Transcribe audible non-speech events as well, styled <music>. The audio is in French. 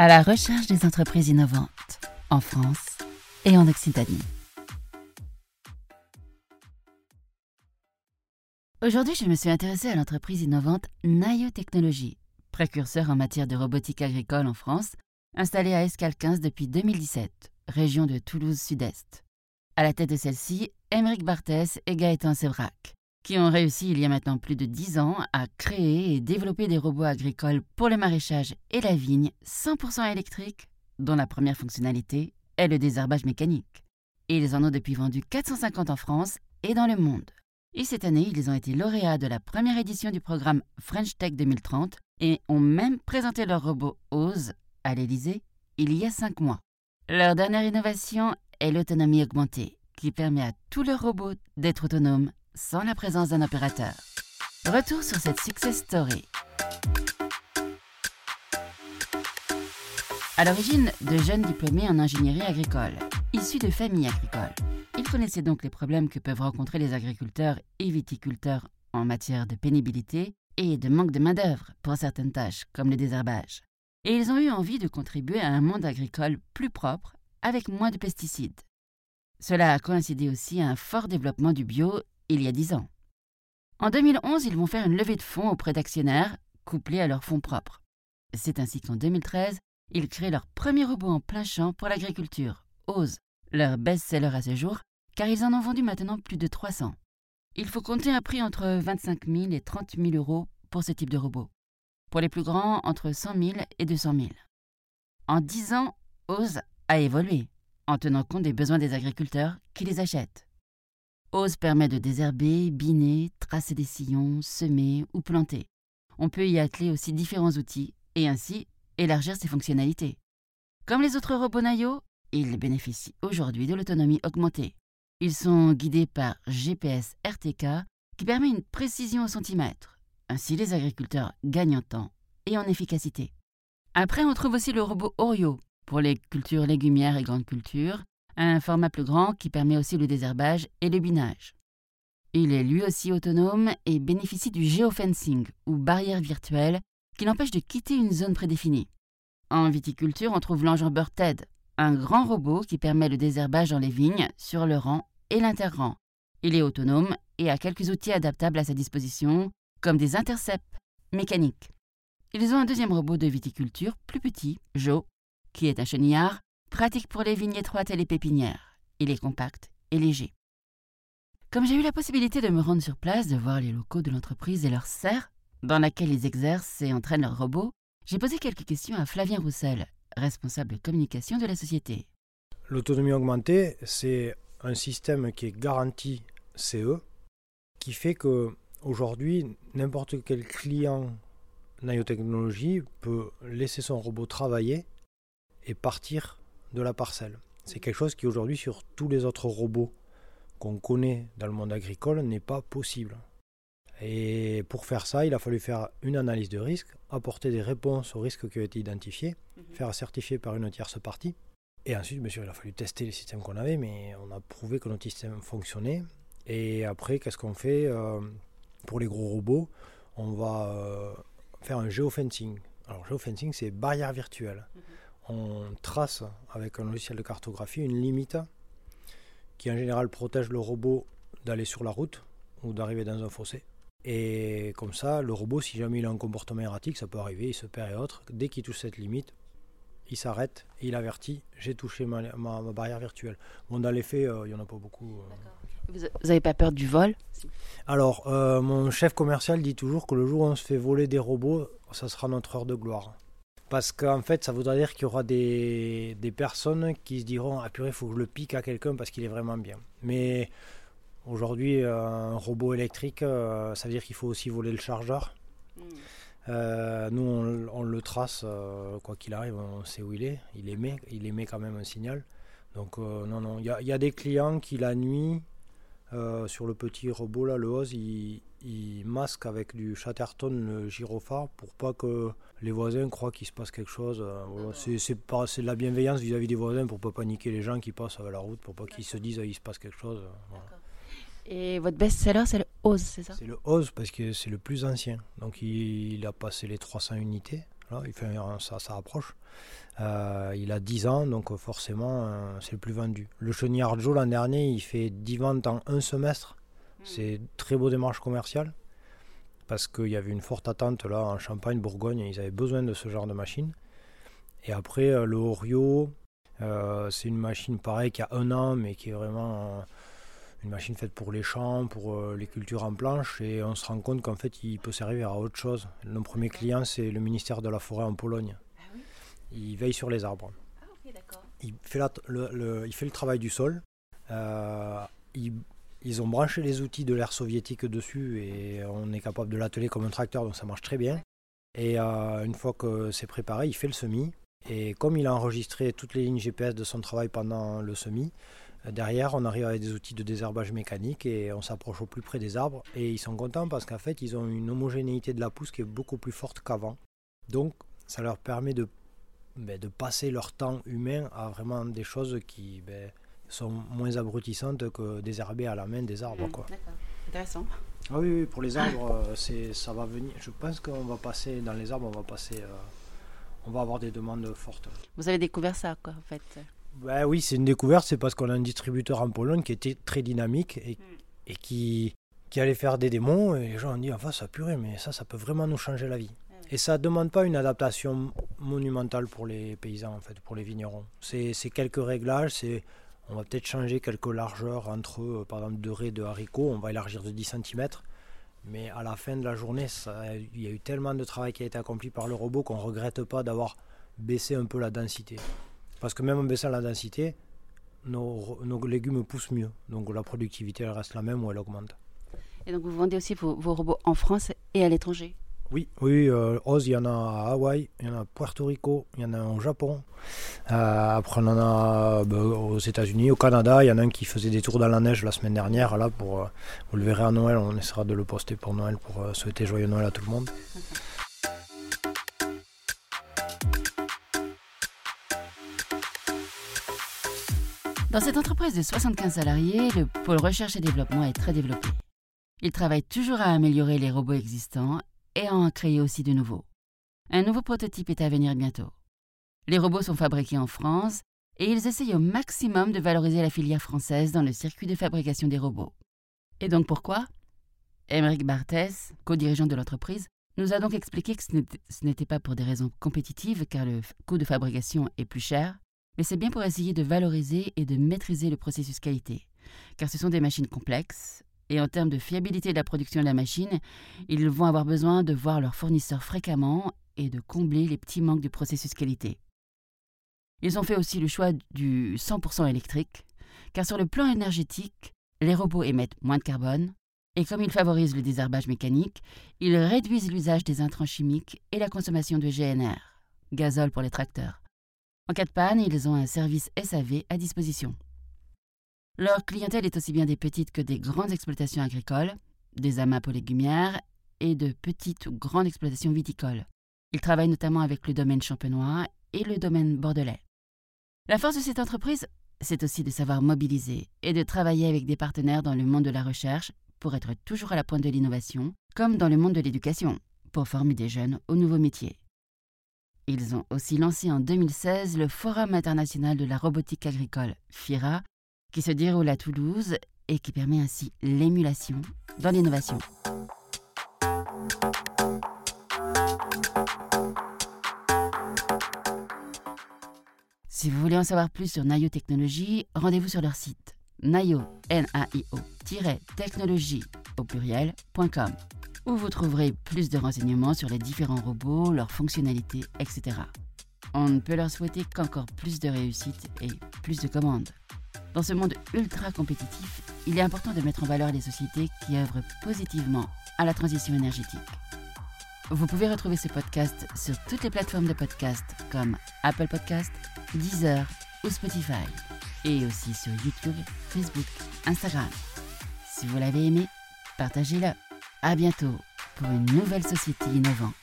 à la recherche des entreprises innovantes en France et en Occitanie. Aujourd'hui, je me suis intéressée à l'entreprise innovante Nayo Technologies, précurseur en matière de robotique agricole en France, installée à Escale 15 depuis 2017, région de Toulouse Sud-Est. À la tête de celle-ci, Émeric Barthès et Gaëtan Sévrac qui ont réussi il y a maintenant plus de 10 ans à créer et développer des robots agricoles pour le maraîchage et la vigne 100% électriques, dont la première fonctionnalité est le désherbage mécanique. Ils en ont depuis vendu 450 en France et dans le monde. Et cette année, ils ont été lauréats de la première édition du programme French Tech 2030 et ont même présenté leur robot OZE à l'Elysée il y a 5 mois. Leur dernière innovation est l'autonomie augmentée, qui permet à tous leurs robots d'être autonomes sans la présence d'un opérateur. Retour sur cette success story. À l'origine, de jeunes diplômés en ingénierie agricole, issus de familles agricoles. Ils connaissaient donc les problèmes que peuvent rencontrer les agriculteurs et viticulteurs en matière de pénibilité et de manque de main-d'œuvre pour certaines tâches, comme le désherbage. Et ils ont eu envie de contribuer à un monde agricole plus propre, avec moins de pesticides. Cela a coïncidé aussi à un fort développement du bio il y a dix ans. En 2011, ils vont faire une levée de fonds auprès d'actionnaires, couplés à leurs fonds propres. C'est ainsi qu'en 2013, ils créent leur premier robot en plein champ pour l'agriculture, OZE, leur best-seller à ce jour, car ils en ont vendu maintenant plus de 300. Il faut compter un prix entre 25 000 et 30 000 euros pour ce type de robot. Pour les plus grands, entre 100 000 et 200 000. En 10 ans, OZE a évolué, en tenant compte des besoins des agriculteurs qui les achètent. Ose permet de désherber, biner, tracer des sillons, semer ou planter. On peut y atteler aussi différents outils et ainsi élargir ses fonctionnalités. Comme les autres robots Nayo, ils bénéficient aujourd'hui de l'autonomie augmentée. Ils sont guidés par GPS RTK qui permet une précision au centimètre. Ainsi, les agriculteurs gagnent en temps et en efficacité. Après, on trouve aussi le robot Orio pour les cultures légumières et grandes cultures, un format plus grand qui permet aussi le désherbage et le binage. Il est lui aussi autonome et bénéficie du geofencing, ou barrière virtuelle, qui l'empêche de quitter une zone prédéfinie. En viticulture, on trouve l'enjambeur TED, un grand robot qui permet le désherbage dans les vignes, sur le rang et l'interrang. Il est autonome et a quelques outils adaptables à sa disposition, comme des intercepts mécaniques. Ils ont un deuxième robot de viticulture plus petit, Jo, qui est un chenillard Pratique pour les vignes étroites et les pépinières. Il est compact et léger. Comme j'ai eu la possibilité de me rendre sur place, de voir les locaux de l'entreprise et leur serre, dans laquelle ils exercent et entraînent leurs robots, j'ai posé quelques questions à Flavien Roussel, responsable communication de la société. L'autonomie augmentée, c'est un système qui est garanti CE, qui fait que aujourd'hui, n'importe quel client Nanotechnologie peut laisser son robot travailler et partir de la parcelle. C'est quelque chose qui aujourd'hui sur tous les autres robots qu'on connaît dans le monde agricole n'est pas possible. Et pour faire ça, il a fallu faire une analyse de risque, apporter des réponses aux risques qui ont été identifiés, mhm. faire certifier par une tierce partie. Et ensuite, bien sûr, il a fallu tester les systèmes qu'on avait, mais on a prouvé que notre système fonctionnait. Et après, qu'est-ce qu'on fait euh, Pour les gros robots, on va euh, faire un geofencing. Alors, geofencing, c'est barrière virtuelle. Mhm on trace avec un logiciel de cartographie une limite qui en général protège le robot d'aller sur la route ou d'arriver dans un fossé. Et comme ça, le robot, si jamais il a un comportement erratique, ça peut arriver, il se perd et autres. Dès qu'il touche cette limite, il s'arrête et il avertit j'ai touché ma, barrière virtuelle. Bon, dans les faits, euh, il n'y en a pas beaucoup. Euh. Vous n'avez pas peur du vol Alors, euh, mon chef commercial dit toujours que le jour où on se fait voler des robots, ça sera notre heure de gloire. Parce qu'en fait, ça voudrait dire qu'il y aura des, personnes qui se diront Ah purée, il faut que je le pique à quelqu'un parce qu'il est vraiment bien. Mais aujourd'hui, un robot électrique, euh, ça veut dire qu'il faut aussi voler le chargeur. Hmm. Euh, nous, on, le trace, euh, quoi qu'il arrive, on sait où il est. Il émet, il émet quand même un signal. Donc, non, non. Il y, y, a des clients qui, la nuit, sur le petit robot, là, le ils, il masque avec du Chatterton le gyrophare pour pas que les voisins croient qu'il se passe quelque chose. Euh, c'est de la bienveillance vis-à-vis des voisins pour pas paniquer les gens qui passent à la route, pour pas qu'ils se disent qu'il se passe quelque chose. Et votre best-seller, c'est le Oz, c'est ça? C'est le Oz parce que c'est le plus ancien. Donc il, a passé les 300 unités il fait, ça, ça approche. il a 10 ans, donc forcément, c'est le plus vendu. Le chenille Joe, l'an dernier, il fait 10 ventes en un semestre. Hmm. C'est très beau démarche commerciale parce qu'il y avait une forte attente là en Champagne, Bourgogne, ils avaient besoin de ce genre de machine. Et après, le Orio, c'est une machine pareille qui a un an, mais qui est vraiment une machine faite pour les champs, pour euh, les cultures en planche, et on se rend compte qu'en fait, il peut servir à autre chose. Nos premiers clients, c'est le ministère de la Forêt en Pologne. Ah il veille sur les arbres. Ah, il, fait le, il fait le travail du sol. Euh, ils ont branché les outils de l'ère soviétique dessus et on est capable de l'atteler comme un tracteur, donc ça marche très bien. Et euh, une fois que c'est préparé, il fait le semis. Et comme il a enregistré toutes les lignes GPS de son travail pendant le semis, Derrière, on arrive avec des outils de désherbage mécanique et on s'approche au plus près des arbres. Et ils sont contents parce qu'en fait, ils ont une homogénéité de la pousse qui est beaucoup plus forte qu'avant. Donc, ça leur permet de, ben, de passer leur temps humain à vraiment des choses qui ben, sont moins abrutissantes que désherber à la main des arbres. Mmh, quoi. Intéressant. Ah oui, pour les arbres, <coughs> euh, c'est, ça va venir. Je pense qu'on va passer dans les arbres, on va passer. Euh, on va avoir des demandes fortes. Vous avez découvert ça, quoi, en fait bah oui, c'est une découverte, c'est parce qu'on a un distributeur en Pologne qui était très dynamique et, et qui, qui allait faire des démos et les gens ont dit enfin ça purée mais ça ça peut vraiment nous changer la vie. Et ça ne demande pas une adaptation monumentale pour les paysans en fait, pour les vignerons. C'est quelques réglages, c'est on va peut-être changer quelques largeurs entre eux, par exemple deux raies de haricots, on va élargir de 10 cm. Mais à la fin de la journée, il y a eu tellement de travail qui a été accompli par le robot qu'on ne regrette pas d'avoir baissé un peu la densité. Parce que même en baissant la densité, nos, légumes poussent mieux. Donc la productivité, elle reste la même ou elle augmente. Et donc vous vendez aussi vos, robots en France et à l'étranger? Oui, oui, euh, il y en a à Hawaï, il y en a à Puerto Rico, il y en a au Japon. Euh, après, on en a bah, aux États-Unis, au Canada. Il y en a un qui faisait des tours dans la neige la semaine dernière. Là, pour, euh, vous le verrez à Noël, on essaiera de le poster pour Noël pour souhaiter joyeux Noël à tout le monde. Dans cette entreprise de 75 salariés, le pôle recherche et développement est très développé. Il travaille toujours à améliorer les robots existants et à en créer aussi de nouveaux. Un nouveau prototype est à venir bientôt. Les robots sont fabriqués en France et ils essayent au maximum de valoriser la filière française dans le circuit de fabrication des robots. Et donc pourquoi? Émeric Barthès, co-dirigeant de l'entreprise, nous a donc expliqué que ce n'était pas pour des raisons compétitives car le coût de fabrication est plus cher, mais c'est bien pour essayer de valoriser et de maîtriser le processus qualité, car ce sont des machines complexes, et en termes de fiabilité de la production de la machine, ils vont avoir besoin de voir leurs fournisseurs fréquemment et de combler les petits manques du processus qualité. Ils ont fait aussi le choix du 100% électrique, car sur le plan énergétique, les robots émettent moins de carbone, et comme ils favorisent le désherbage mécanique, ils réduisent l'usage des intrants chimiques et la consommation de GNR, gazole pour les tracteurs. En cas de panne, ils ont un service SAV à disposition. Leur clientèle est aussi bien des petites que des grandes exploitations agricoles, des amas pour légumières et de petites ou grandes exploitations viticoles. Ils travaillent notamment avec le domaine champenois et le domaine bordelais. La force de cette entreprise, c'est aussi de savoir mobiliser et de travailler avec des partenaires dans le monde de la recherche pour être toujours à la pointe de l'innovation, comme dans le monde de l'éducation, pour former des jeunes aux nouveaux métiers. Ils ont aussi lancé en 2016 le Forum international de la robotique agricole, FIRA, qui se déroule à Toulouse et qui permet ainsi l'émulation dans l'innovation. Si vous voulez en savoir plus sur Nayo Technologies, rendez-vous sur leur site naio, n a i o technologie au pluriel.com où vous trouverez plus de renseignements sur les différents robots, leurs fonctionnalités, etc. On ne peut leur souhaiter qu'encore plus de réussite et plus de commandes. Dans ce monde ultra compétitif, il est important de mettre en valeur les sociétés qui œuvrent positivement à la transition énergétique. Vous pouvez retrouver ce podcast sur toutes les plateformes de podcast comme Apple Podcast, Deezer ou Spotify, et aussi sur YouTube, Facebook, Instagram. Si vous l'avez aimé, partagez-le. À bientôt pour une nouvelle société innovante.